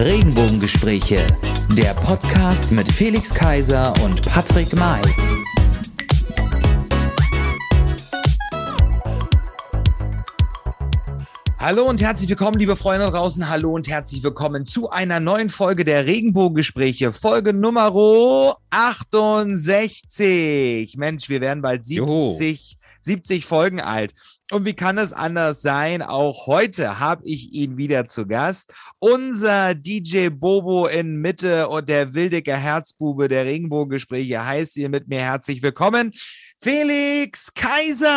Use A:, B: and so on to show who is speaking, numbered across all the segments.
A: Regenbogengespräche, der Podcast mit Felix Kaiser und Patrick May. Hallo und herzlich willkommen, liebe Freunde draußen. Hallo und herzlich willkommen zu einer neuen Folge der Regenbogengespräche. Folge Nummer 68. Mensch, wir werden bald 70, 70 Folgen alt. Und wie kann es anders sein? Auch heute habe ich ihn wieder zu Gast. Unser DJ Bobo in Mitte und der Wildecker Herzbube der Regenbogengespräche heißt ihr mit mir herzlich willkommen. Felix Kaiser!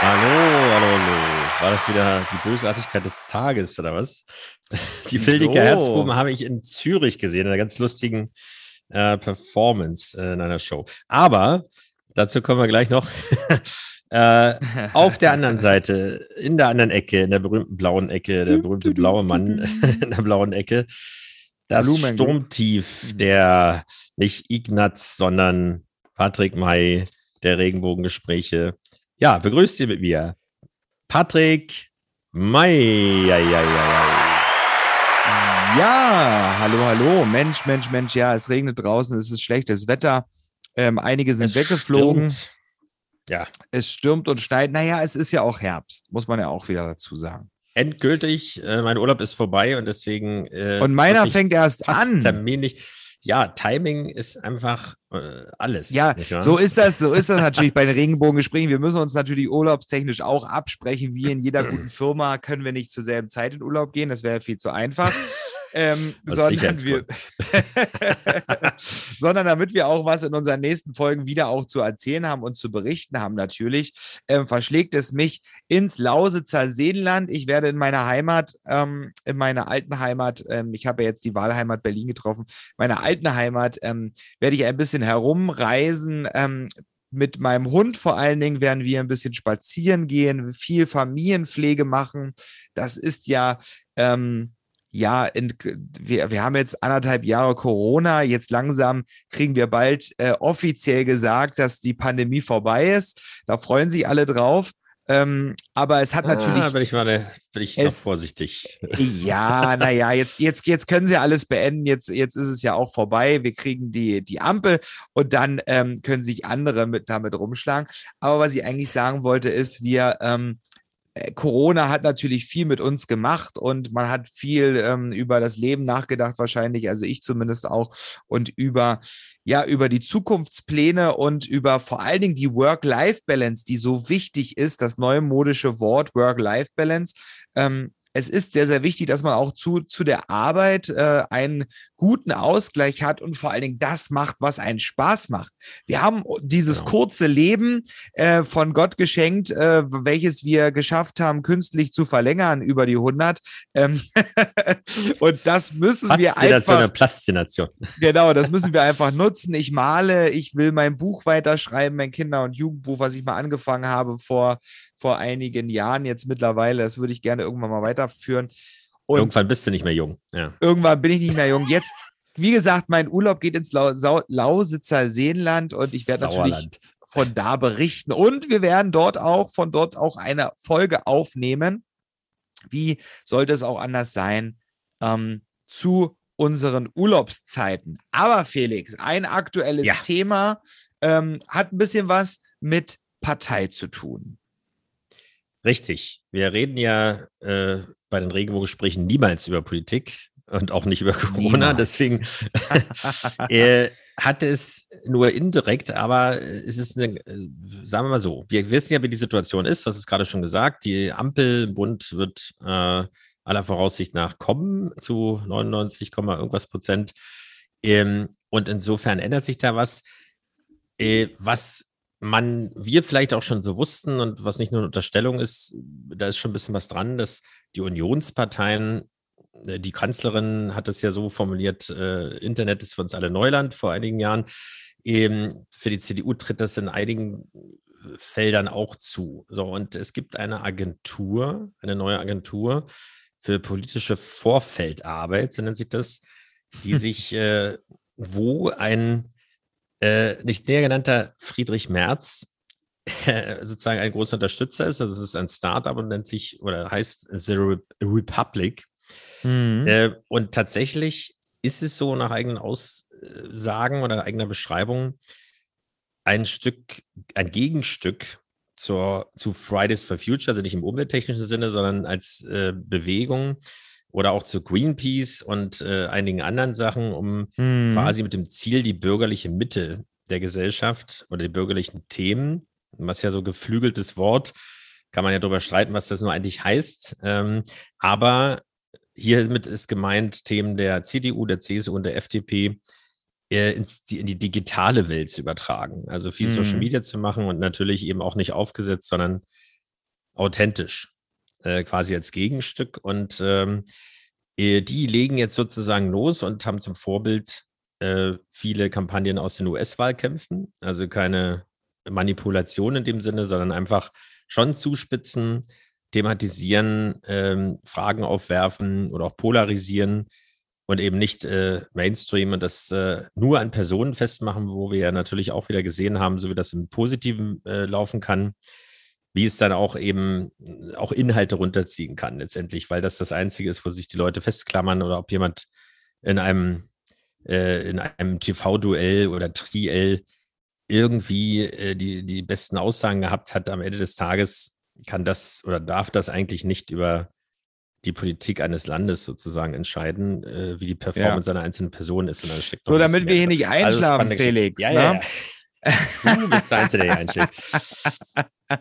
B: Hallo, hallo, hallo. War das wieder die Bösartigkeit des Tages oder was? Die Wildiger so. Herzbuben habe ich in Zürich gesehen, in einer ganz lustigen äh, Performance äh, in einer Show. Aber dazu kommen wir gleich noch. äh, auf der anderen Seite, in der anderen Ecke, in der berühmten blauen Ecke, der berühmte blaue Mann in der blauen Ecke, das Blumen. Sturmtief der nicht Ignaz, sondern Patrick May der Regenbogengespräche ja, begrüßt Sie mit mir. Patrick May. Ja, ja, ja,
A: ja, hallo, hallo. Mensch, Mensch, Mensch. Ja, es regnet draußen, es ist schlechtes Wetter. Ähm, einige sind es weggeflogen. Stürmt. Ja. Es stürmt und schneit. Naja, es ist ja auch Herbst, muss man ja auch wieder dazu sagen.
B: Endgültig, äh, mein Urlaub ist vorbei und deswegen.
A: Äh, und meiner fängt erst an.
B: Terminlich ja, Timing ist einfach äh, alles.
A: Ja, so ist das, so ist das natürlich bei den Regenbogengesprächen. Wir müssen uns natürlich urlaubstechnisch auch absprechen, wie in jeder guten Firma können wir nicht zur selben Zeit in Urlaub gehen. Das wäre viel zu einfach ähm, sondern, wir, sondern damit wir auch was in unseren nächsten Folgen wieder auch zu erzählen haben und zu berichten haben natürlich, ähm, verschlägt es mich ins Lausitzer Seenland. Ich werde in meiner Heimat, ähm, in meiner alten Heimat, ähm, ich habe ja jetzt die Wahlheimat Berlin getroffen, meiner alten Heimat ähm, werde ich ein bisschen herumreisen, ähm, mit meinem Hund vor allen Dingen werden wir ein bisschen spazieren gehen, viel Familienpflege machen. Das ist ja ähm, ja, in, wir, wir haben jetzt anderthalb Jahre Corona, jetzt langsam kriegen wir bald äh, offiziell gesagt, dass die Pandemie vorbei ist. Da freuen sich alle drauf. Ähm, aber es hat ah, natürlich.
B: Bin ich mal bin ich es, noch vorsichtig.
A: Ja, naja, jetzt, jetzt, jetzt können sie alles beenden. Jetzt, jetzt ist es ja auch vorbei. Wir kriegen die, die Ampel und dann ähm, können sich andere mit, damit rumschlagen. Aber was ich eigentlich sagen wollte, ist, wir. Ähm, äh, Corona hat natürlich viel mit uns gemacht und man hat viel ähm, über das Leben nachgedacht, wahrscheinlich, also ich zumindest auch, und über, ja, über die Zukunftspläne und über vor allen Dingen die Work-Life-Balance, die so wichtig ist, das neue modische Wort Work-Life-Balance. Ähm, es ist sehr, sehr wichtig, dass man auch zu, zu der Arbeit äh, einen guten Ausgleich hat und vor allen Dingen das macht, was einen Spaß macht. Wir haben dieses genau. kurze Leben äh, von Gott geschenkt, äh, welches wir geschafft haben, künstlich zu verlängern über die 100. Ähm und das müssen wir einfach.
B: Plastination.
A: Genau, das müssen wir einfach nutzen. Ich male, ich will mein Buch weiterschreiben, mein Kinder- und Jugendbuch, was ich mal angefangen habe vor vor einigen Jahren jetzt mittlerweile. Das würde ich gerne irgendwann mal weiterführen.
B: Und irgendwann bist du nicht mehr jung. Ja.
A: Irgendwann bin ich nicht mehr jung. Jetzt, wie gesagt, mein Urlaub geht ins Lau Sau Lausitzer Seenland und ich werde natürlich von da berichten. Und wir werden dort auch, von dort auch eine Folge aufnehmen. Wie sollte es auch anders sein? Ähm, zu unseren Urlaubszeiten. Aber Felix, ein aktuelles ja. Thema ähm, hat ein bisschen was mit Partei zu tun.
B: Richtig. Wir reden ja äh, bei den Regenbogengesprächen niemals über Politik und auch nicht über Corona. Niemals. Deswegen äh, hat es nur indirekt, aber es ist eine, äh, sagen wir mal so, wir wissen ja, wie die Situation ist, was ist gerade schon gesagt. Die Ampel im Bund wird äh, aller Voraussicht nach kommen zu 99, irgendwas Prozent. Ähm, und insofern ändert sich da was. Äh, was man, wir vielleicht auch schon so wussten und was nicht nur eine Unterstellung ist, da ist schon ein bisschen was dran, dass die Unionsparteien, äh, die Kanzlerin hat es ja so formuliert, äh, Internet ist für uns alle Neuland vor einigen Jahren. Eben für die CDU tritt das in einigen Feldern auch zu. So, und es gibt eine Agentur, eine neue Agentur für politische Vorfeldarbeit, so nennt sich das, die sich, äh, wo ein äh, nicht näher genannter Friedrich Merz äh, sozusagen ein großer Unterstützer ist. Also es ist ein Startup und nennt sich oder heißt The Republic. Mhm. Äh, und tatsächlich ist es so nach eigenen Aussagen oder eigener Beschreibung ein Stück, ein Gegenstück zur, zu Fridays for Future, also nicht im umwelttechnischen Sinne, sondern als äh, Bewegung oder auch zu Greenpeace und äh, einigen anderen Sachen, um mhm. quasi mit dem Ziel, die bürgerliche Mitte der Gesellschaft oder die bürgerlichen Themen, was ja so geflügeltes Wort, kann man ja darüber streiten, was das nur eigentlich heißt. Ähm, aber hiermit ist gemeint, Themen der CDU, der CSU und der FDP äh, ins, in die digitale Welt zu übertragen. Also viel mhm. Social Media zu machen und natürlich eben auch nicht aufgesetzt, sondern authentisch, äh, quasi als Gegenstück. Und ähm, äh, die legen jetzt sozusagen los und haben zum Vorbild äh, viele Kampagnen aus den US-Wahlkämpfen. Also keine Manipulation in dem Sinne, sondern einfach schon zuspitzen, thematisieren, ähm, Fragen aufwerfen oder auch polarisieren und eben nicht äh, Mainstream und das äh, nur an Personen festmachen, wo wir ja natürlich auch wieder gesehen haben, so wie das im Positiven äh, laufen kann, wie es dann auch eben auch Inhalte runterziehen kann letztendlich, weil das das Einzige ist, wo sich die Leute festklammern oder ob jemand in einem äh, in einem TV-Duell oder Triell irgendwie äh, die, die besten Aussagen gehabt hat am Ende des Tages, kann das oder darf das eigentlich nicht über die Politik eines Landes sozusagen entscheiden, äh, wie die Performance ja. einer einzelnen Person ist.
A: Und steckt so, damit wir hier nicht also einschlafen, also Felix. Ja, ne?
B: ja, Du bist der Einzige, der hier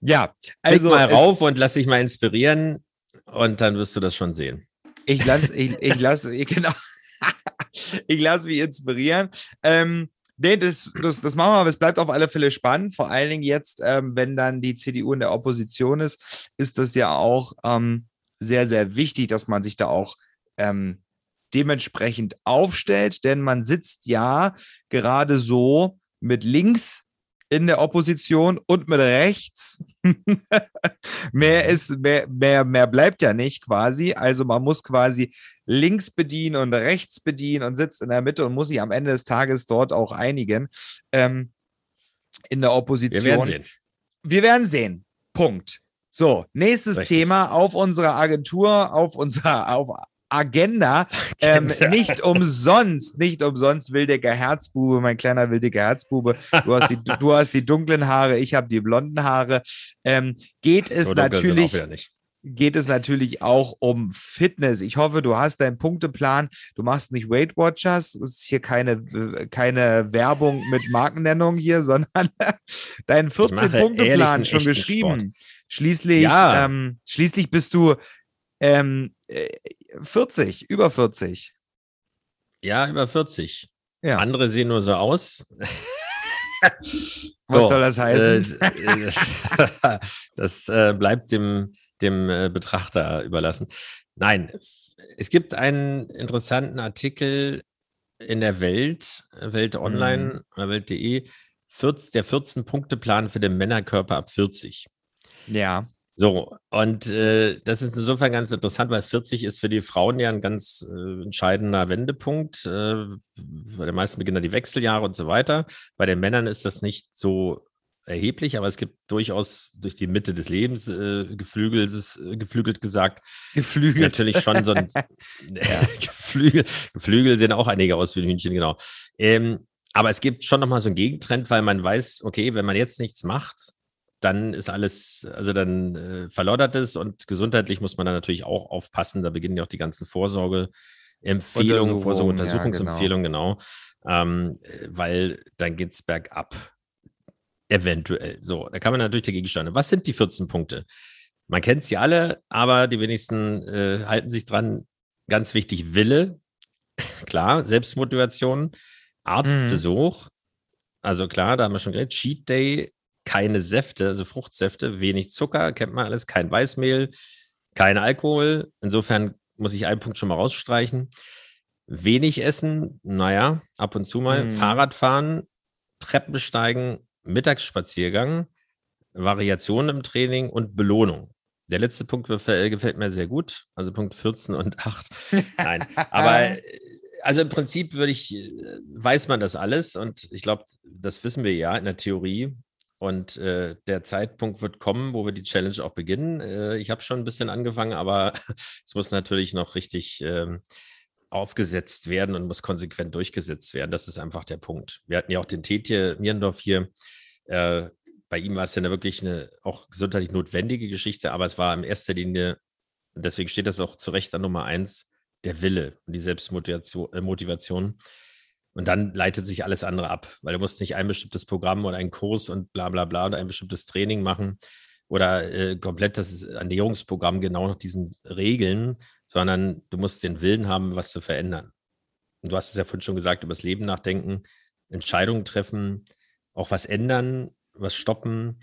A: ja,
B: also. Klick mal rauf und lass dich mal inspirieren und dann wirst du das schon sehen.
A: Ich lasse, ich, ich lasse, genau. ich lasse mich inspirieren. Ähm, Nee, das, das, das machen wir, aber es bleibt auf alle Fälle spannend. Vor allen Dingen jetzt, ähm, wenn dann die CDU in der Opposition ist, ist das ja auch ähm, sehr, sehr wichtig, dass man sich da auch ähm, dementsprechend aufstellt, denn man sitzt ja gerade so mit links in der Opposition und mit rechts. mehr ist, mehr, mehr, mehr bleibt ja nicht quasi. Also man muss quasi links bedienen und rechts bedienen und sitzt in der Mitte und muss sich am Ende des Tages dort auch einigen. Ähm, in der Opposition. Wir werden sehen. Wir werden sehen. Punkt. So, nächstes Richtig. Thema auf unserer Agentur, auf unserer, auf Agenda. Ähm, nicht umsonst, nicht umsonst Wildecker Herzbube, mein kleiner Wildecker Herzbube. Du hast die, du hast die dunklen Haare, ich habe die blonden Haare. Ähm, geht so es natürlich geht es natürlich auch um Fitness. Ich hoffe, du hast deinen Punkteplan. Du machst nicht Weight Watchers. Es ist hier keine, keine Werbung mit Markennennung hier, sondern deinen 14-Punkte-Plan schon geschrieben. Sport. Schließlich, ja. ähm, schließlich bist du ähm, 40, äh, über 40.
B: Ja, über 40. Ja. Andere sehen nur so aus.
A: Was soll das heißen?
B: Äh, das äh, bleibt dem, dem äh, Betrachter überlassen. Nein, es gibt einen interessanten Artikel in der Welt, Welt Online mhm. oder Welt.de, der 14-Punkte-Plan für den Männerkörper ab 40.
A: Ja.
B: So, und äh, das ist insofern ganz interessant, weil 40 ist für die Frauen ja ein ganz äh, entscheidender Wendepunkt. Äh, bei den meisten beginnen die Wechseljahre und so weiter. Bei den Männern ist das nicht so erheblich, aber es gibt durchaus durch die Mitte des Lebens äh, geflügelt, äh, geflügelt gesagt.
A: Geflügelt.
B: Natürlich schon so ein ja, Geflügel, Geflügel sehen auch einige aus wie ein Hühnchen, genau. Ähm, aber es gibt schon nochmal so einen Gegentrend, weil man weiß, okay, wenn man jetzt nichts macht, dann ist alles, also dann äh, verloddert es und gesundheitlich muss man dann natürlich auch aufpassen. Da beginnen ja auch die ganzen Vorsorgeempfehlungen, Vorsorgeuntersuchungsempfehlungen, ja, genau. genau. Ähm, weil dann geht es bergab. Eventuell. So, da kann man natürlich dagegen steuern. Was sind die 14 Punkte? Man kennt sie alle, aber die wenigsten äh, halten sich dran. Ganz wichtig, Wille, klar, Selbstmotivation, Arztbesuch, mhm. also klar, da haben wir schon geredet, Cheat Day, keine Säfte, also Fruchtsäfte, wenig Zucker, kennt man alles, kein Weißmehl, kein Alkohol. Insofern muss ich einen Punkt schon mal rausstreichen. Wenig essen, naja, ab und zu mal. Mhm. Fahrradfahren, Treppensteigen, Mittagsspaziergang, Variationen im Training und Belohnung. Der letzte Punkt gefällt mir sehr gut, also Punkt 14 und 8. Nein, aber also im Prinzip würde ich, weiß man das alles und ich glaube, das wissen wir ja in der Theorie. Und äh, der Zeitpunkt wird kommen, wo wir die Challenge auch beginnen. Äh, ich habe schon ein bisschen angefangen, aber es muss natürlich noch richtig ähm, aufgesetzt werden und muss konsequent durchgesetzt werden. Das ist einfach der Punkt. Wir hatten ja auch den Tetje Nierendorf hier. Äh, bei ihm war es ja eine wirklich eine auch gesundheitlich notwendige Geschichte, aber es war in erster Linie, und deswegen steht das auch zu Recht an Nummer eins, der Wille und die Selbstmotivation. Äh, Motivation. Und dann leitet sich alles andere ab, weil du musst nicht ein bestimmtes Programm oder einen Kurs und bla bla bla oder ein bestimmtes Training machen oder äh, komplett das Ernährungsprogramm genau nach diesen Regeln, sondern du musst den Willen haben, was zu verändern. Und du hast es ja vorhin schon gesagt, über das Leben nachdenken, Entscheidungen treffen, auch was ändern, was stoppen.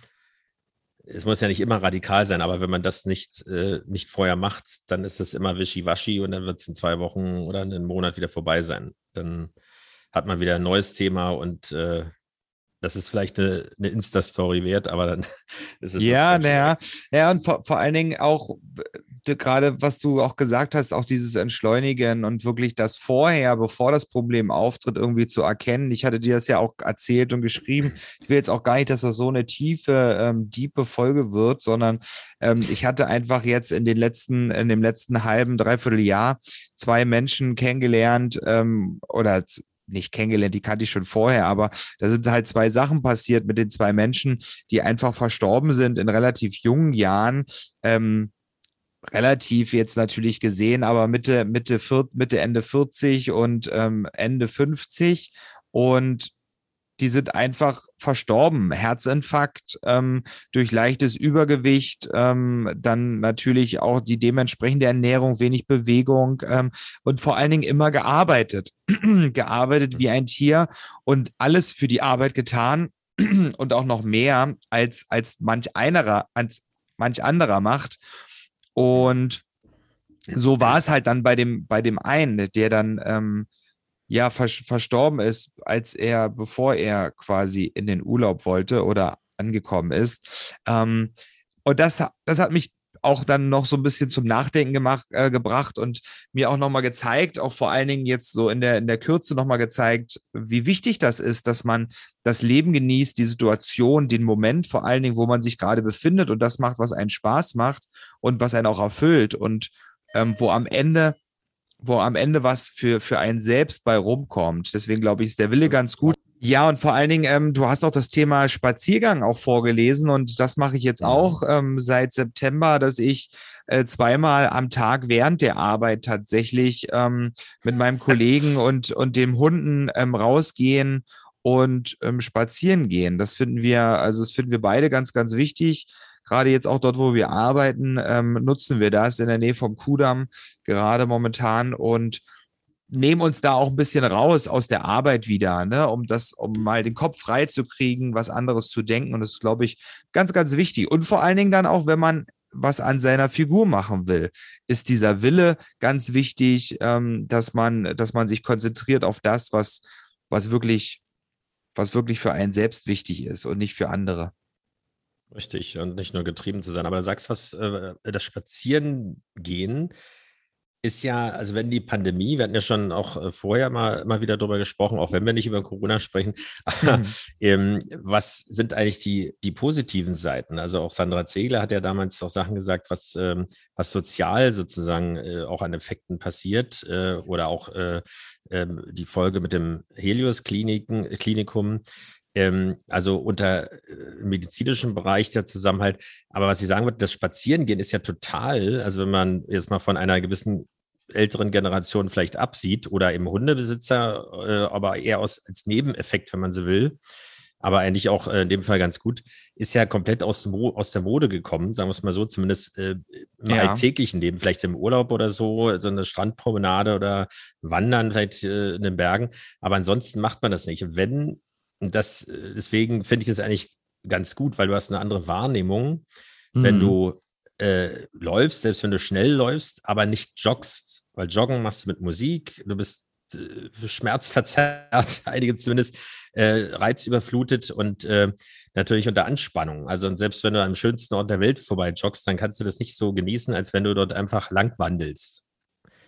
B: Es muss ja nicht immer radikal sein, aber wenn man das nicht, äh, nicht vorher macht, dann ist es immer wischiwaschi und dann wird es in zwei Wochen oder einen Monat wieder vorbei sein. Dann hat man wieder ein neues Thema und äh, das ist vielleicht eine, eine Insta-Story wert, aber dann ist es.
A: Ja, naja. Ja, und vor, vor allen Dingen auch, gerade was du auch gesagt hast, auch dieses Entschleunigen und wirklich das vorher, bevor das Problem auftritt, irgendwie zu erkennen. Ich hatte dir das ja auch erzählt und geschrieben. Ich will jetzt auch gar nicht, dass das so eine tiefe, ähm, diepe Folge wird, sondern ähm, ich hatte einfach jetzt in den letzten, in dem letzten halben, dreiviertel Jahr zwei Menschen kennengelernt ähm, oder nicht kennengelernt, die kannte ich schon vorher, aber da sind halt zwei Sachen passiert mit den zwei Menschen, die einfach verstorben sind in relativ jungen Jahren. Ähm, relativ jetzt natürlich gesehen, aber Mitte, Mitte, Mitte Ende 40 und ähm, Ende 50. Und die sind einfach verstorben. Herzinfarkt ähm, durch leichtes Übergewicht, ähm, dann natürlich auch die dementsprechende Ernährung, wenig Bewegung ähm, und vor allen Dingen immer gearbeitet. gearbeitet wie ein Tier und alles für die Arbeit getan und auch noch mehr als, als manch einer, als manch anderer macht. Und so war es halt dann bei dem, bei dem einen, der dann ähm, ja vers verstorben ist, als er, bevor er quasi in den Urlaub wollte oder angekommen ist. Ähm, und das, das hat mich auch dann noch so ein bisschen zum Nachdenken gemacht, äh, gebracht und mir auch nochmal gezeigt, auch vor allen Dingen jetzt so in der, in der Kürze nochmal gezeigt, wie wichtig das ist, dass man das Leben genießt, die Situation, den Moment vor allen Dingen, wo man sich gerade befindet und das macht, was einen Spaß macht und was einen auch erfüllt und ähm, wo am Ende wo am Ende was für, für einen selbst bei rumkommt. Deswegen glaube ich, ist der Wille ganz gut. Ja, und vor allen Dingen, ähm, du hast auch das Thema Spaziergang auch vorgelesen und das mache ich jetzt auch ähm, seit September, dass ich äh, zweimal am Tag während der Arbeit tatsächlich ähm, mit meinem Kollegen und, und dem Hunden ähm, rausgehen und ähm, spazieren gehen. Das finden wir, also das finden wir beide ganz, ganz wichtig gerade jetzt auch dort, wo wir arbeiten, ähm, nutzen wir das in der Nähe vom Kudamm gerade momentan und nehmen uns da auch ein bisschen raus aus der Arbeit wieder, ne, um das, um mal den Kopf frei zu kriegen, was anderes zu denken. Und das ist, glaube ich, ganz, ganz wichtig. Und vor allen Dingen dann auch, wenn man was an seiner Figur machen will, ist dieser Wille ganz wichtig, ähm, dass man, dass man sich konzentriert auf das, was, was wirklich, was wirklich für einen selbst wichtig ist und nicht für andere.
B: Richtig, und nicht nur getrieben zu sein. Aber du sagst was, äh, das Spazierengehen ist ja, also wenn die Pandemie, wir hatten ja schon auch äh, vorher mal, mal wieder drüber gesprochen, auch wenn wir nicht über Corona sprechen, mhm. ähm, was sind eigentlich die, die positiven Seiten? Also auch Sandra Zegler hat ja damals auch Sachen gesagt, was, ähm, was sozial sozusagen äh, auch an Effekten passiert äh, oder auch äh, ähm, die Folge mit dem Helios-Klinikum. Ähm, also unter äh, medizinischem Bereich der Zusammenhalt. Aber was ich sagen würde, das Spazierengehen ist ja total, also wenn man jetzt mal von einer gewissen älteren Generation vielleicht absieht oder im Hundebesitzer, äh, aber eher aus, als Nebeneffekt, wenn man so will, aber eigentlich auch äh, in dem Fall ganz gut, ist ja komplett aus, dem, aus der Mode gekommen, sagen wir es mal so, zumindest äh, im ja. alltäglichen Leben, vielleicht im Urlaub oder so, so eine Strandpromenade oder Wandern vielleicht äh, in den Bergen. Aber ansonsten macht man das nicht. Wenn das, äh, deswegen finde ich das eigentlich ganz gut, weil du hast eine andere Wahrnehmung, mhm. wenn du äh, läufst, selbst wenn du schnell läufst, aber nicht joggst, weil Joggen machst du mit Musik, du bist äh, schmerzverzerrt, einige zumindest äh, reizüberflutet und äh, natürlich unter Anspannung. Also und selbst wenn du am schönsten Ort der Welt vorbei joggst, dann kannst du das nicht so genießen, als wenn du dort einfach lang wandelst.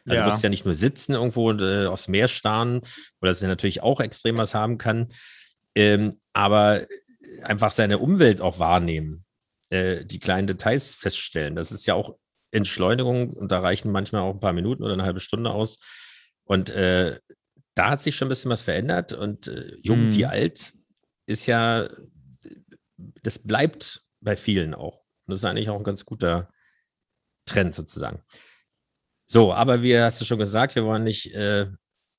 B: Also ja. du musst ja nicht nur sitzen irgendwo und äh, aufs Meer starren, wo das ja natürlich auch extrem was haben kann, ähm, aber einfach seine Umwelt auch wahrnehmen, äh, die kleinen Details feststellen. Das ist ja auch Entschleunigung und da reichen manchmal auch ein paar Minuten oder eine halbe Stunde aus. Und äh, da hat sich schon ein bisschen was verändert und äh, jung mhm. wie alt ist ja, das bleibt bei vielen auch. Und das ist eigentlich auch ein ganz guter Trend sozusagen. So, aber wie hast du schon gesagt, wir wollen nicht äh,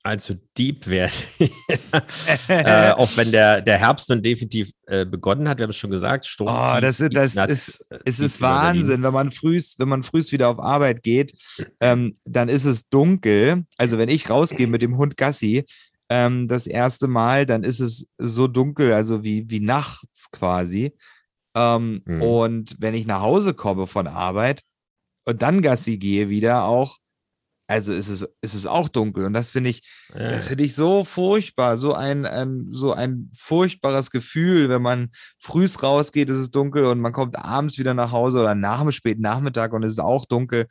B: allzu deep werden. äh, auch wenn der, der Herbst nun definitiv äh, begonnen hat, wir haben es schon gesagt.
A: Sturm, oh, das, ist, das ist, äh, es ist Wahnsinn, wenn man frühs, wenn man frühs wieder auf Arbeit geht, ähm, dann ist es dunkel. Also wenn ich rausgehe mit dem Hund Gassi, ähm, das erste Mal, dann ist es so dunkel, also wie, wie nachts quasi. Ähm, mhm. Und wenn ich nach Hause komme von Arbeit und dann Gassi gehe wieder auch, also ist es, ist es auch dunkel. Und das finde ich, ja. das finde ich so furchtbar, so ein, ein, so ein furchtbares Gefühl, wenn man frühs rausgeht, ist es dunkel und man kommt abends wieder nach Hause oder nach dem späten Nachmittag und es ist auch dunkel.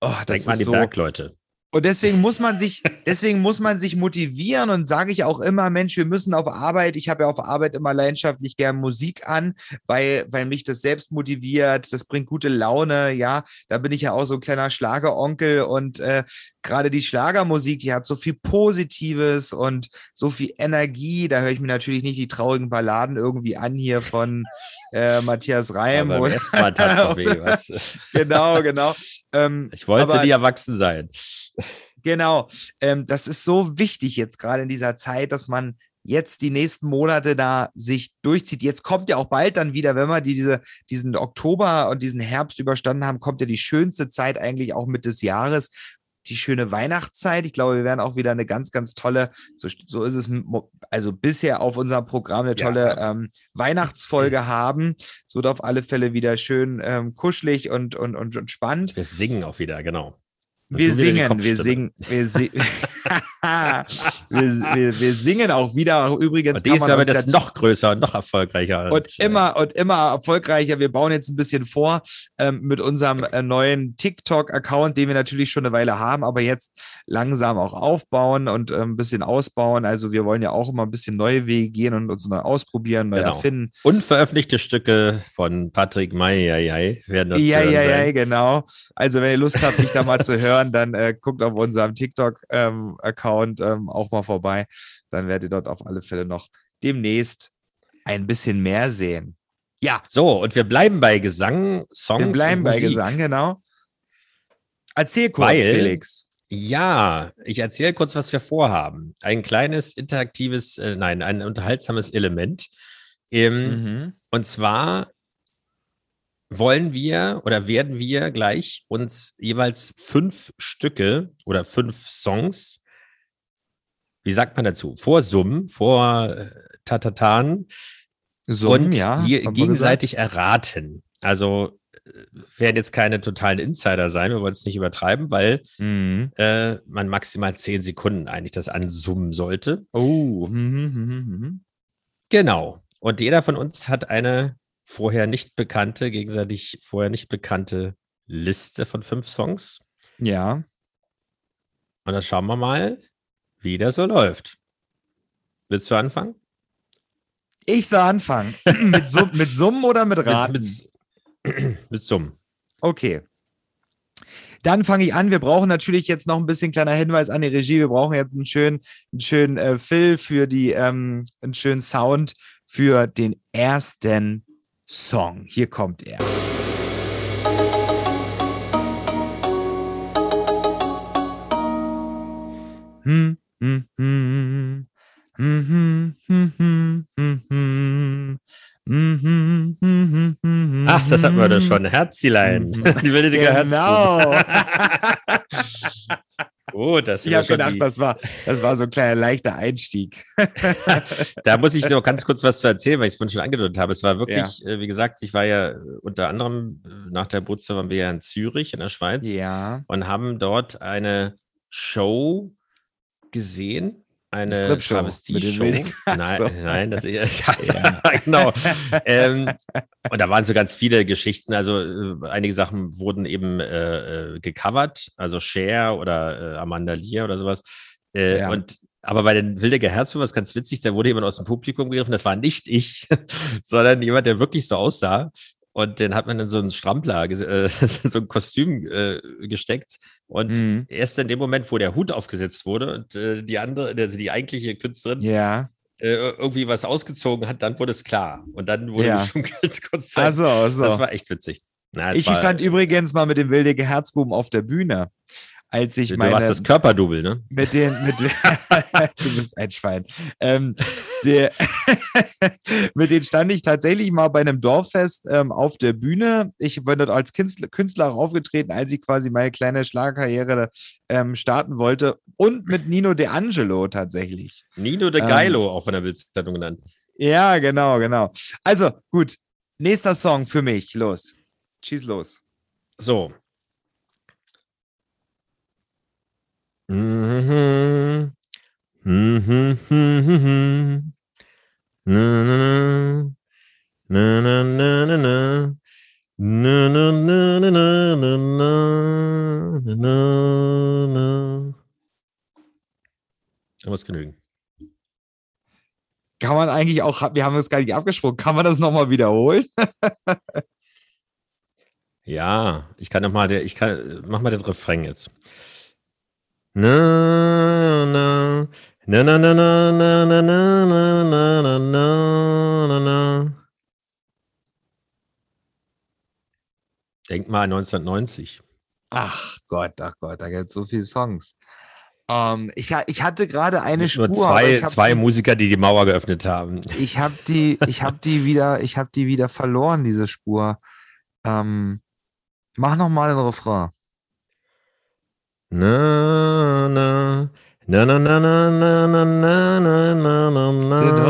B: Oh, das Denk mal an die so, Bergleute.
A: Und deswegen muss man sich, deswegen muss man sich motivieren und sage ich auch immer, Mensch, wir müssen auf Arbeit, ich habe ja auf Arbeit immer leidenschaftlich gern Musik an, weil, weil mich das selbst motiviert, das bringt gute Laune, ja, da bin ich ja auch so ein kleiner Schlageronkel und äh, gerade die Schlagermusik, die hat so viel Positives und so viel Energie, da höre ich mir natürlich nicht die traurigen Balladen irgendwie an hier von äh, Matthias Reim. Aber oder, genau, genau.
B: Ähm, ich wollte aber, die erwachsen sein.
A: Genau. Ähm, das ist so wichtig jetzt gerade in dieser Zeit, dass man jetzt die nächsten Monate da sich durchzieht. Jetzt kommt ja auch bald dann wieder, wenn wir diese, diesen Oktober und diesen Herbst überstanden haben, kommt ja die schönste Zeit eigentlich auch mit des Jahres, die schöne Weihnachtszeit. Ich glaube, wir werden auch wieder eine ganz, ganz tolle, so, so ist es, also bisher auf unserem Programm eine tolle ja. ähm, Weihnachtsfolge haben. Es wird auf alle Fälle wieder schön ähm, kuschelig und, und, und, und spannend.
B: Wir singen auch wieder, genau.
A: Wir singen, wir singen, wir, si wir, wir, wir, singen auch wieder. Übrigens,
B: und diesmal wird das noch größer und noch erfolgreicher.
A: Und, äh, immer und immer erfolgreicher. Wir bauen jetzt ein bisschen vor ähm, mit unserem äh, neuen TikTok-Account, den wir natürlich schon eine Weile haben, aber jetzt langsam auch aufbauen und äh, ein bisschen ausbauen. Also wir wollen ja auch immer ein bisschen neue Wege gehen und uns neu ausprobieren, neu genau. erfinden.
B: Unveröffentlichte Stücke von Patrick May werden
A: dazu Ja, ja, ja, genau. Also wenn ihr Lust habt, mich da mal zu hören, hören, dann äh, guckt auf unserem TikTok-Account ähm, ähm, auch mal vorbei. Dann werdet ihr dort auf alle Fälle noch demnächst ein bisschen mehr sehen.
B: Ja. So, und wir bleiben bei Gesang, Songs. Wir
A: bleiben bei Gesang, genau. Erzähl kurz, Weil, Felix.
B: Ja, ich erzähle kurz, was wir vorhaben. Ein kleines interaktives, äh, nein, ein unterhaltsames Element. Ähm, mhm. Und zwar wollen wir oder werden wir gleich uns jeweils fünf Stücke oder fünf Songs, wie sagt man dazu, vorsummen, vor äh, Tatatan Summen, und ja, gegenseitig erraten. Also äh, werden jetzt keine totalen Insider sein, wir wollen es nicht übertreiben, weil mhm. äh, man maximal zehn Sekunden eigentlich das ansummen sollte.
A: Oh. Mhm, mh, mh.
B: Genau. Und jeder von uns hat eine vorher nicht bekannte, gegenseitig vorher nicht bekannte Liste von fünf Songs.
A: Ja.
B: Und dann schauen wir mal, wie das so läuft. Willst du anfangen?
A: Ich soll anfangen. mit, Sum mit Summen oder mit Raten?
B: Mit, mit, mit Summen.
A: Okay. Dann fange ich an. Wir brauchen natürlich jetzt noch ein bisschen kleiner Hinweis an die Regie. Wir brauchen jetzt einen schönen, einen schönen äh, Fill für die, ähm, einen schönen Sound für den ersten Song. Hier kommt er. Hm, hm, hm.
B: Ach, das hatten wir doch schon. Herzilein. Die Benediger
A: genau.
B: Oh, das
A: ich habe gedacht, die... das, war, das war so ein kleiner leichter Einstieg.
B: da muss ich noch ganz kurz was zu erzählen, weil ich es vorhin schon angedeutet habe. Es war wirklich, ja. äh, wie gesagt, ich war ja äh, unter anderem äh, nach der Brutze waren wir ja in Zürich in der Schweiz
A: ja.
B: und haben dort eine Show gesehen eine Travestie-Show. Nein, nein, das ja, ja, genau. ähm, und da waren so ganz viele Geschichten. Also äh, einige Sachen wurden eben äh, äh, gecovert, also Cher oder äh, Amanda Lear oder sowas. Äh, ja. Und aber bei den Wildecker Herz war es ganz witzig, da wurde jemand aus dem Publikum gegriffen. Das war nicht ich, sondern jemand, der wirklich so aussah. Und den hat man in so einen Strampler, äh, so ein Kostüm äh, gesteckt. Und mhm. erst in dem Moment, wo der Hut aufgesetzt wurde und äh, die andere, also die eigentliche Künstlerin,
A: ja.
B: Äh, irgendwie was ausgezogen hat, dann wurde es klar. Und dann wurde
A: Ja.
B: geschunkelt. Gott sei
A: Also, also.
B: Das war echt witzig. Na,
A: Ich
B: war,
A: stand übrigens mal mit dem Wildecker Herzbuben auf der Bühne, als ich
B: Du
A: meine
B: warst das Körperdouble, ne?
A: mit den mit du bist ein Schwein. Ähm, der, mit denen stand ich tatsächlich mal bei einem Dorffest ähm, auf der Bühne. Ich bin dort als Künstler, Künstler aufgetreten, als ich quasi meine kleine Schlagerkarriere ähm, starten wollte. Und mit Nino De Angelo tatsächlich.
B: Nino de
A: Ähm.
B: Geilo, auch von der Bildzeitung genannt.
A: Ja, genau, genau. Also gut, nächster Song für mich. Los. Schieß los.
B: So. Mhm. Mhm, mhm. Na, na, na. Na, na, na, na, na. Na, na, na, na, na, na, na, na. Da muss genügen.
A: Kann man eigentlich auch, wir haben das gar nicht abgesprochen, kann man das nochmal wiederholen?
B: Ja, ich kann noch mal, der, ich kann, mach mal den Refrain jetzt. Na, na, na, na, na, na, na, na, na, na, na, na, na, na. Denk mal an 1990.
A: Ach Gott, ach Gott, da gibt es so viele Songs. Ähm, ich, ich hatte gerade eine
B: Nicht
A: Spur.
B: Nur zwei, zwei
A: die,
B: Musiker, die die Mauer geöffnet haben.
A: Ich habe die, ich habe die wieder, ich habe die wieder verloren, diese Spur. Ähm, mach noch mal den Refrain.
B: Na, na, na, na, na, na, na, na, na, na, na, na, na,
A: Then
B: na.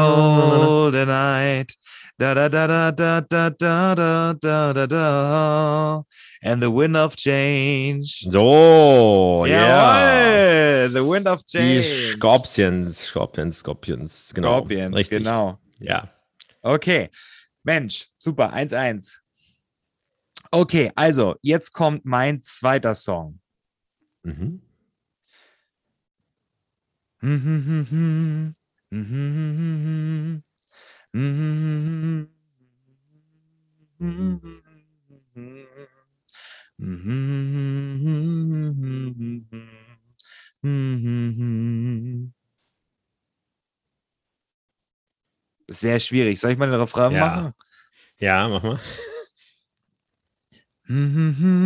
A: hold the night. Da da da da da da da da da da da. And the wind of change.
B: So, ja.
A: Jawohl, The wind of
B: Die
A: change.
B: Scorpions, Scorpions, Scorpions, genau.
A: Scorpions,
B: richtig.
A: genau.
B: Ja.
A: Okay. Mensch, super, 1-1. Okay, also jetzt kommt mein zweiter Song.
B: Mhm.
A: Sehr schwierig. Soll ich mal den Refrain
B: Ja.
A: machen?
B: Ja, mach mal. Mm-hmm.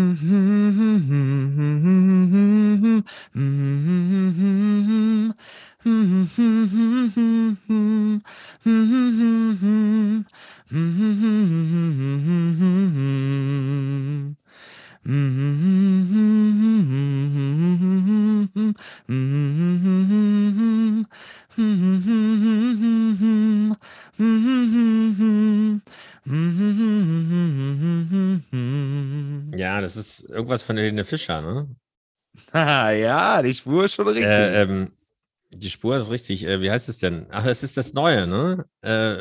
B: Ja, das ist irgendwas von Helene Fischer, ne?
A: ja, die Spur ist schon richtig.
B: Äh, ähm, die Spur ist richtig. Äh, wie heißt es denn? Ach, das ist das Neue, ne? Äh,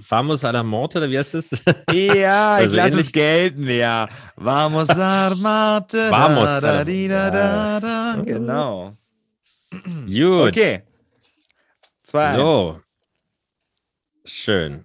B: Famos a la Morte, oder wie heißt es?
A: Ja, ich
B: Also
A: lasse
B: ähnlich-
A: es gelten, ja. Vamos armate.
B: Vamos,
A: da, da, da, da, da. Genau.
B: Gut.
A: Okay. Zwei.
B: So. Schön.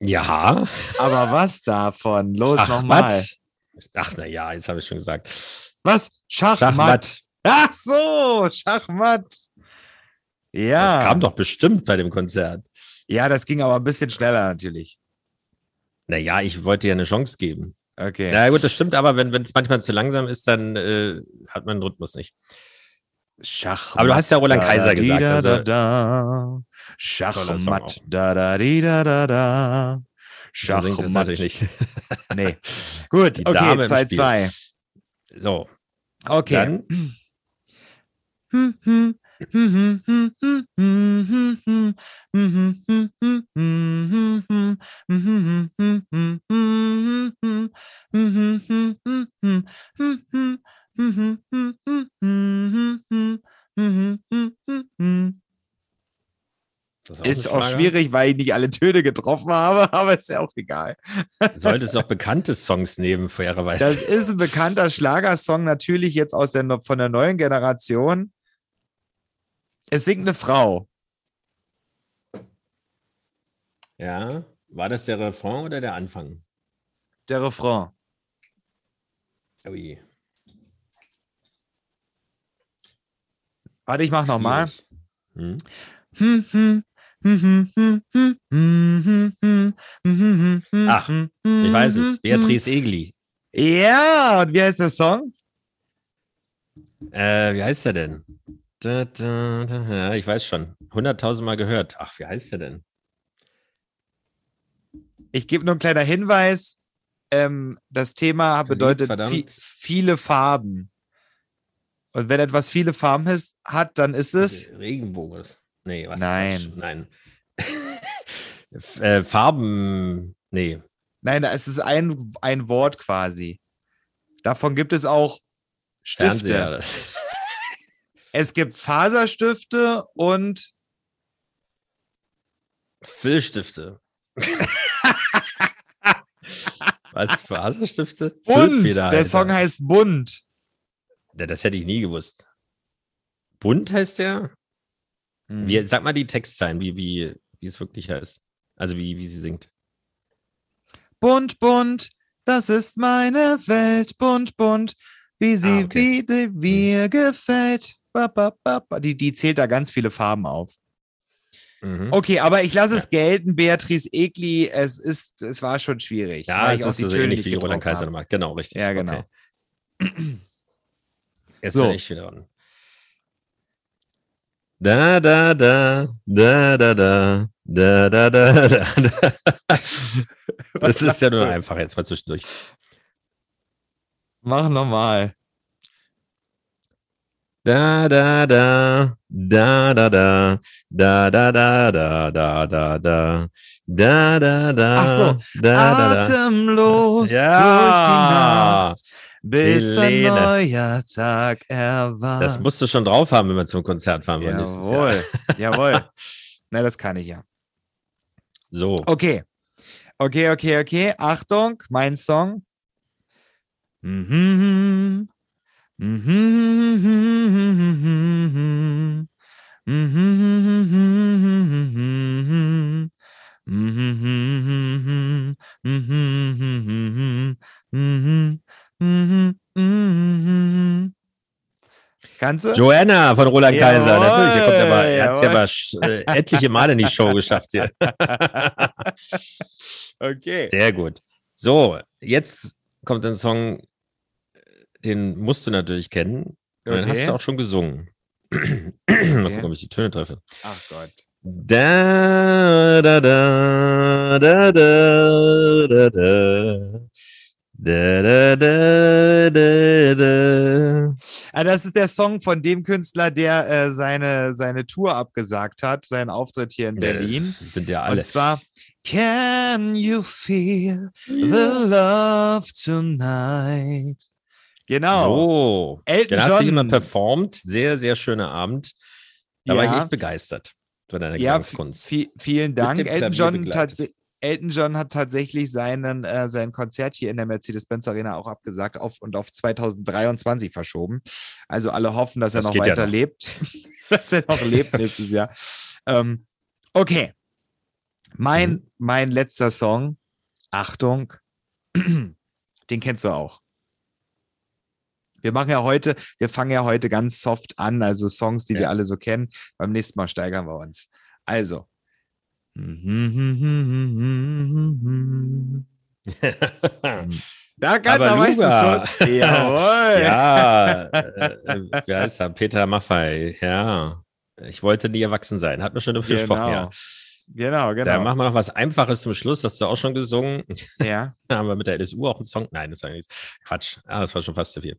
B: Ja.
A: Aber was davon? Los nochmal.
B: Ach, na ja, jetzt habe ich schon gesagt.
A: Was? Schachmatt.
B: Schachmatt.
A: Ach so, Schachmatt. Ja.
B: Das kam doch bestimmt bei dem Konzert.
A: Ja, das ging aber ein bisschen schneller natürlich.
B: Naja, ich wollte ja eine Chance geben.
A: Okay.
B: Na gut, das stimmt, aber wenn es manchmal zu langsam ist, dann äh, hat man den Rhythmus nicht.
A: Schachmatt.
B: Aber du hast ja Roland Kaiser gesagt, also-
A: da, Schachmatt. Da, da, da, da, da. Schachmatt.
B: natürlich nicht.
A: Nee. Gut,
B: Die
A: okay,
B: Dame im
A: 2-2.
B: So,
A: Okay.
B: dann
A: Hm, Ist auch schwierig, weil ich nicht alle Töne getroffen habe, aber ist ja auch egal.
B: Du solltest doch bekannte Songs nehmen, fairerweise.
A: Das ist ein bekannter Schlagersong, natürlich jetzt aus der, von der neuen Generation. Es singt eine Frau.
B: Ja, war das der Refrain oder der Anfang?
A: Der Refrain.
B: Ui.
A: Warte, ich mach nochmal.
B: Hm? Ach, ich weiß es. Beatrice Egli.
A: Ja, und wie heißt der Song?
B: Äh, wie heißt der denn? Da, da, da, ja, ich weiß schon. Hunderttausendmal gehört. Ach, wie heißt der denn?
A: Ich gebe nur einen kleiner Hinweis. Ähm, das Thema bedeutet
B: verdammt.
A: vi viele Farben. Und wenn etwas viele Farben ist, hat, dann ist es.
B: Regenbogen. Nee, was?
A: Nein.
B: Quatsch. Nein. Äh, Farben. Nee.
A: Nein, es ist ein, ein Wort quasi. Davon gibt es auch Stifte.
B: Fernseher.
A: Es gibt Faserstifte und
B: Füllstifte. was? Faserstifte?
A: bunt. Der. Song heißt bunt.
B: Das hätte ich nie gewusst. Bunt heißt der?
A: Hm.
B: Wie, sag mal die Textzeilen, wie, wie, wie es wirklich heißt. Also wie, wie sie singt.
A: Bunt, bunt, das ist meine Welt. Bunt, bunt, wie sie
B: Ah, okay.
A: wie mir gefällt. Ba, ba, ba. Die, die zählt da ganz viele Farben auf.
B: Mhm.
A: Okay, aber ich lasse es gelten, Beatrice Egli. Es ist, es war schon schwierig.
B: Ja, es ist so ähnlich wie Roland Kaiser nochmal. Genau, richtig.
A: Ja, genau.
B: Okay. Jetzt
A: So.
B: bin ich wieder dran. Da, da, da, da, da, da, da, da, da, da, da. Das ist ja nur einfach jetzt mal zwischendurch.
A: Mach nochmal.
B: Da, da, da, da, da, da, da, da, da, da, da, da, da, da, da, da,
A: Ach so.
B: da, da, da.
A: Atemlos durch die
B: Ja,
A: Nacht, bis ein
B: Helene.
A: neuer Tag erwacht.
B: das musst du schon drauf haben, wenn wir zum Konzert fahren wollen.
A: Jawohl, jawohl. Na, das kann ich ja.
B: So,
A: Okay. Okay, okay, okay. Achtung, mein Song. Mhm. Mhm. Mhm. Mhm. Mhm. Kannst du?
B: Joanna von Roland Kaiser,
A: Jawohl,
B: natürlich. Der kommt aber, er hat es ja aber äh, etliche Male in die Show geschafft hier.
A: okay.
B: Sehr gut. So, jetzt kommt ein Song, den musst du natürlich kennen. Und Den hast
A: Okay.
B: du auch schon gesungen. Mal gucken, ob ich die Töne treffe.
A: Ach Gott.
B: Da, da, da, da, da, da, da. Da, da, da, da, da.
A: Ah, das ist der Song von dem Künstler, der äh, seine, seine Tour abgesagt hat, seinen Auftritt hier in Berlin.
B: Ja, sind ja alle.
A: Und zwar Can you feel the love tonight? Genau.
B: So,
A: Elton
B: den hast du
A: John.
B: jemand performt. Sehr, sehr schöner Abend. Da war ich
A: Ja.
B: echt begeistert von deiner
A: Ja,
B: Gesangskunst.
A: vi- vielen Dank. Elton John,
B: begleitet.
A: tats- Elton John hat tatsächlich seinen, äh, sein Konzert hier in der Mercedes-Benz Arena auch abgesagt auf, und auf 2023 verschoben. Also alle hoffen, dass er
B: Das
A: noch
B: geht ja
A: weiter
B: noch.
A: lebt. dass er noch lebt nächstes Jahr. Ähm, okay. Mein,
B: Mhm.
A: mein letzter Song. Achtung. Den kennst du auch. Wir machen ja heute, wir fangen ja heute ganz soft an, also Songs, die wir
B: Ja.
A: alle so kennen. Beim nächsten Mal steigern wir uns. Also. Da kann
B: Aber
A: da weißt du schon. Jawohl.
B: ja, äh, wie heißt er? Peter Maffei. Ja, ich wollte nie erwachsen sein. Hat mir schon dafür gesprochen, ja.
A: Genau, genau.
B: Da machen wir noch was Einfaches zum Schluss. Hast du auch schon gesungen?
A: ja.
B: Da haben wir mit der LSU auch einen Song. Nein, das ist eigentlich Quatsch. Ah, das war schon fast zu viel.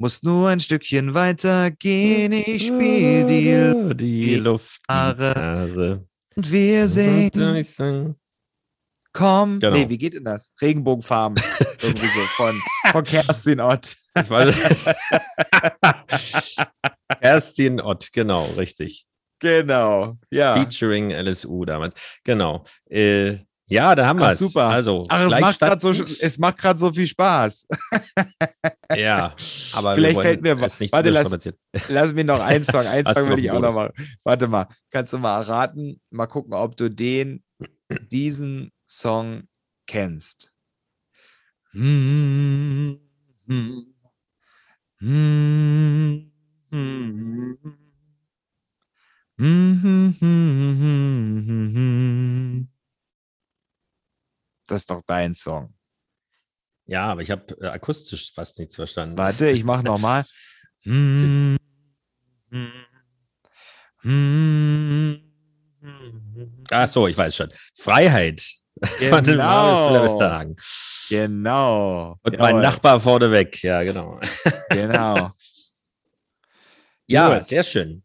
A: Musst nur ein Stückchen weiter gehen. Ich spiel die
B: die Luftgitarre.
A: und wir singen. Komm.
B: Genau.
A: Nee, wie geht denn das? Regenbogenfarben. Irgendwie so von, von Kerstin Ott.
B: Ich weiß. Kerstin Ott, genau, richtig.
A: Genau. Ja.
B: Featuring LSU damals. Genau. Äh, ja, da haben wir es.
A: super.
B: Also,
A: Ach, es macht gerade so, es macht gerade so viel Spaß
B: ja, aber
A: vielleicht fällt mir was. Warte, lass, lass mir noch einen Song. Einen Song will ich auch noch machen. Warte mal, kannst du mal erraten? Mal gucken, ob du den, diesen Song kennst. Das ist doch dein Song.
B: Ja, aber ich habe äh, akustisch fast nichts verstanden.
A: Warte, ich mach noch mal. Hm, hm, hm.
B: Ach so, ich weiß schon. Freiheit von dem
A: Genau.
B: Westerhagen.
A: Genau.
B: Und mein
A: Jawohl,
B: Nachbar vorneweg. Ja, genau.
A: Genau.
B: Ja,
A: Gut.
B: sehr schön.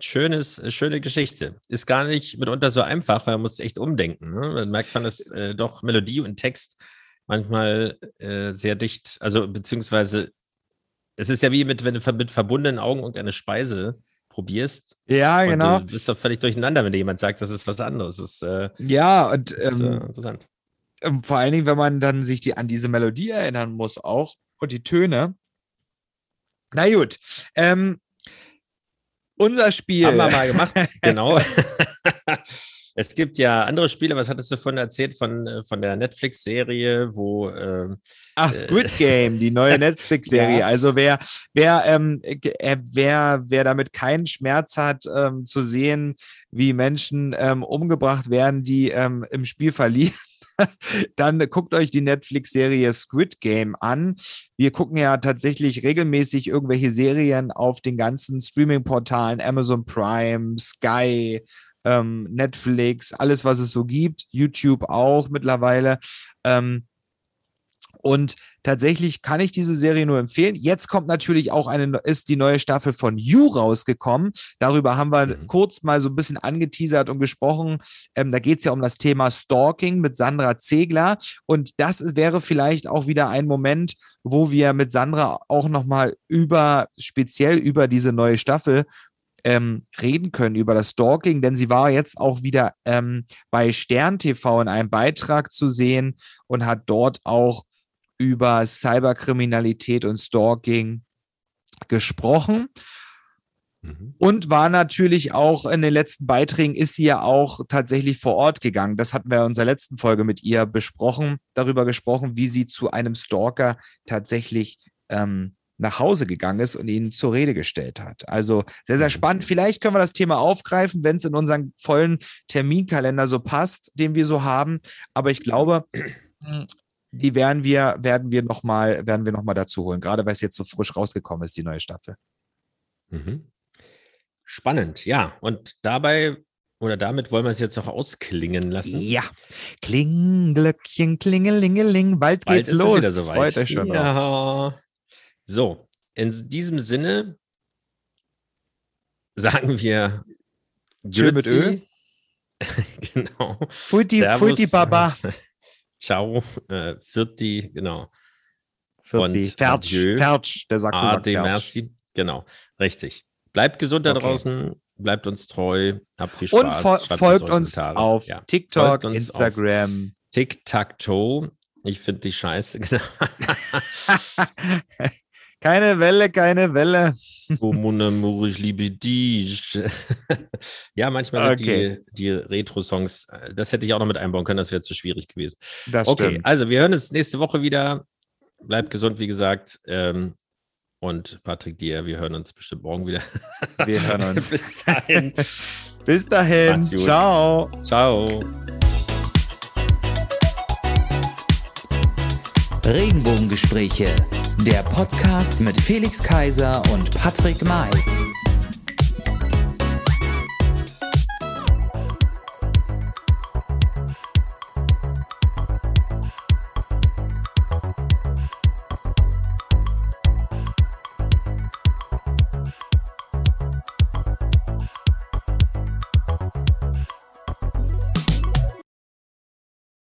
B: Schönes, äh, schöne Geschichte. Ist gar nicht mitunter so einfach, weil man muss echt umdenken. Ne? Dann merkt man, dass äh, doch Melodie und Text manchmal äh, sehr dicht, also beziehungsweise es ist ja wie mit, wenn du mit verbundenen Augen irgendeine Speise probierst.
A: Ja, genau.
B: Du bist doch völlig durcheinander, wenn dir jemand sagt, das ist was anderes. Das ist, äh,
A: Ja, und
B: ist äh,
A: ähm,
B: interessant.
A: ähm, vor allen Dingen, wenn man dann sich die, an diese Melodie erinnern muss auch und die Töne. Na gut. Ähm, unser Spiel.
B: Haben wir mal gemacht, genau. es gibt ja andere Spiele, was hattest du von erzählt, von, äh, von der Netflix-Serie, wo ähm,
A: Ach, Squid Game, die neue Netflix-Serie.
B: Ja.
A: Also wer, wer, ähm, äh, wer, wer damit keinen Schmerz hat, ähm, zu sehen, wie Menschen ähm, umgebracht werden, die ähm, im Spiel verlieren, dann guckt euch die Netflix-Serie Squid Game an. Wir gucken ja tatsächlich regelmäßig irgendwelche Serien auf den ganzen Streaming-Portalen, Amazon Prime, Sky, ähm, Netflix, alles, was es so gibt, YouTube auch mittlerweile. Ähm, und tatsächlich kann ich diese Serie nur empfehlen. Jetzt kommt natürlich auch eine, ist die neue Staffel von You rausgekommen. Darüber haben wir
B: Mhm.
A: kurz mal so ein bisschen angeteasert und gesprochen. Ähm, da geht es ja um das Thema Stalking mit Sandra Zegler. Und das wäre vielleicht auch wieder ein Moment, wo wir mit Sandra auch nochmal über, speziell über diese neue Staffel ähm, reden können, über das Stalking, denn sie war jetzt auch wieder ähm, bei Stern TV in einem Beitrag zu sehen und hat dort auch über Cyberkriminalität und Stalking gesprochen
B: mhm.
A: und war natürlich auch in den letzten Beiträgen ist sie ja auch tatsächlich vor Ort gegangen. Das hatten wir in unserer letzten Folge mit ihr besprochen, darüber gesprochen, wie sie zu einem Stalker tatsächlich ähm, nach Hause gegangen ist und ihn zur Rede gestellt hat. Also sehr, sehr
B: Mhm.
A: spannend. Vielleicht können wir das Thema aufgreifen, wenn es in unseren vollen Terminkalender so passt, den wir so haben. Aber ich glaube, die werden wir, werden wir nochmal, werden wir noch mal dazu holen, gerade weil es jetzt so frisch rausgekommen ist, die neue Staffel.
B: Mhm. Spannend, ja. Und dabei oder damit wollen wir es jetzt auch ausklingen lassen.
A: Ja. Klinglöckchen, klingelingeling. Bald
B: Bald
A: geht's los.
B: wieder soweit.
A: Freut euch schon drauf.
B: So, in diesem Sinne sagen wir
A: Tschö mit Ö.
B: genau.
A: Fuiti,
B: Servus.
A: Fuiti Baba.
B: Ciao. Äh, Vierti, genau. Und
A: Fertsch. Fertsch. Der sagt
B: Ade, merci. Genau, richtig. Bleibt gesund da
A: Okay.
B: draußen, bleibt uns treu, habt viel Spaß.
A: Und fol folgt uns auf
B: Ja.
A: TikTok,
B: uns
A: Instagram.
B: Tic-Tac-Toe. Ich finde die scheiße. Genau.
A: Keine Welle, keine Welle.
B: oh, mon amour, ich liebe dich. ja, manchmal
A: Okay.
B: sind die, die Retro-Songs, äh, das hätte ich auch noch mit einbauen können, das wäre zu schwierig gewesen.
A: Das
B: Okay,
A: stimmt.
B: also wir hören uns nächste Woche wieder. Bleibt gesund, wie gesagt. Ähm, Und Patrick, dir, wir hören uns bestimmt morgen wieder.
C: Wir hören uns.
B: Bis dahin.
C: Bis dahin. Ciao.
B: Ciao.
A: Regenbogengespräche, der Podcast mit Felix Kaiser und Patrick May.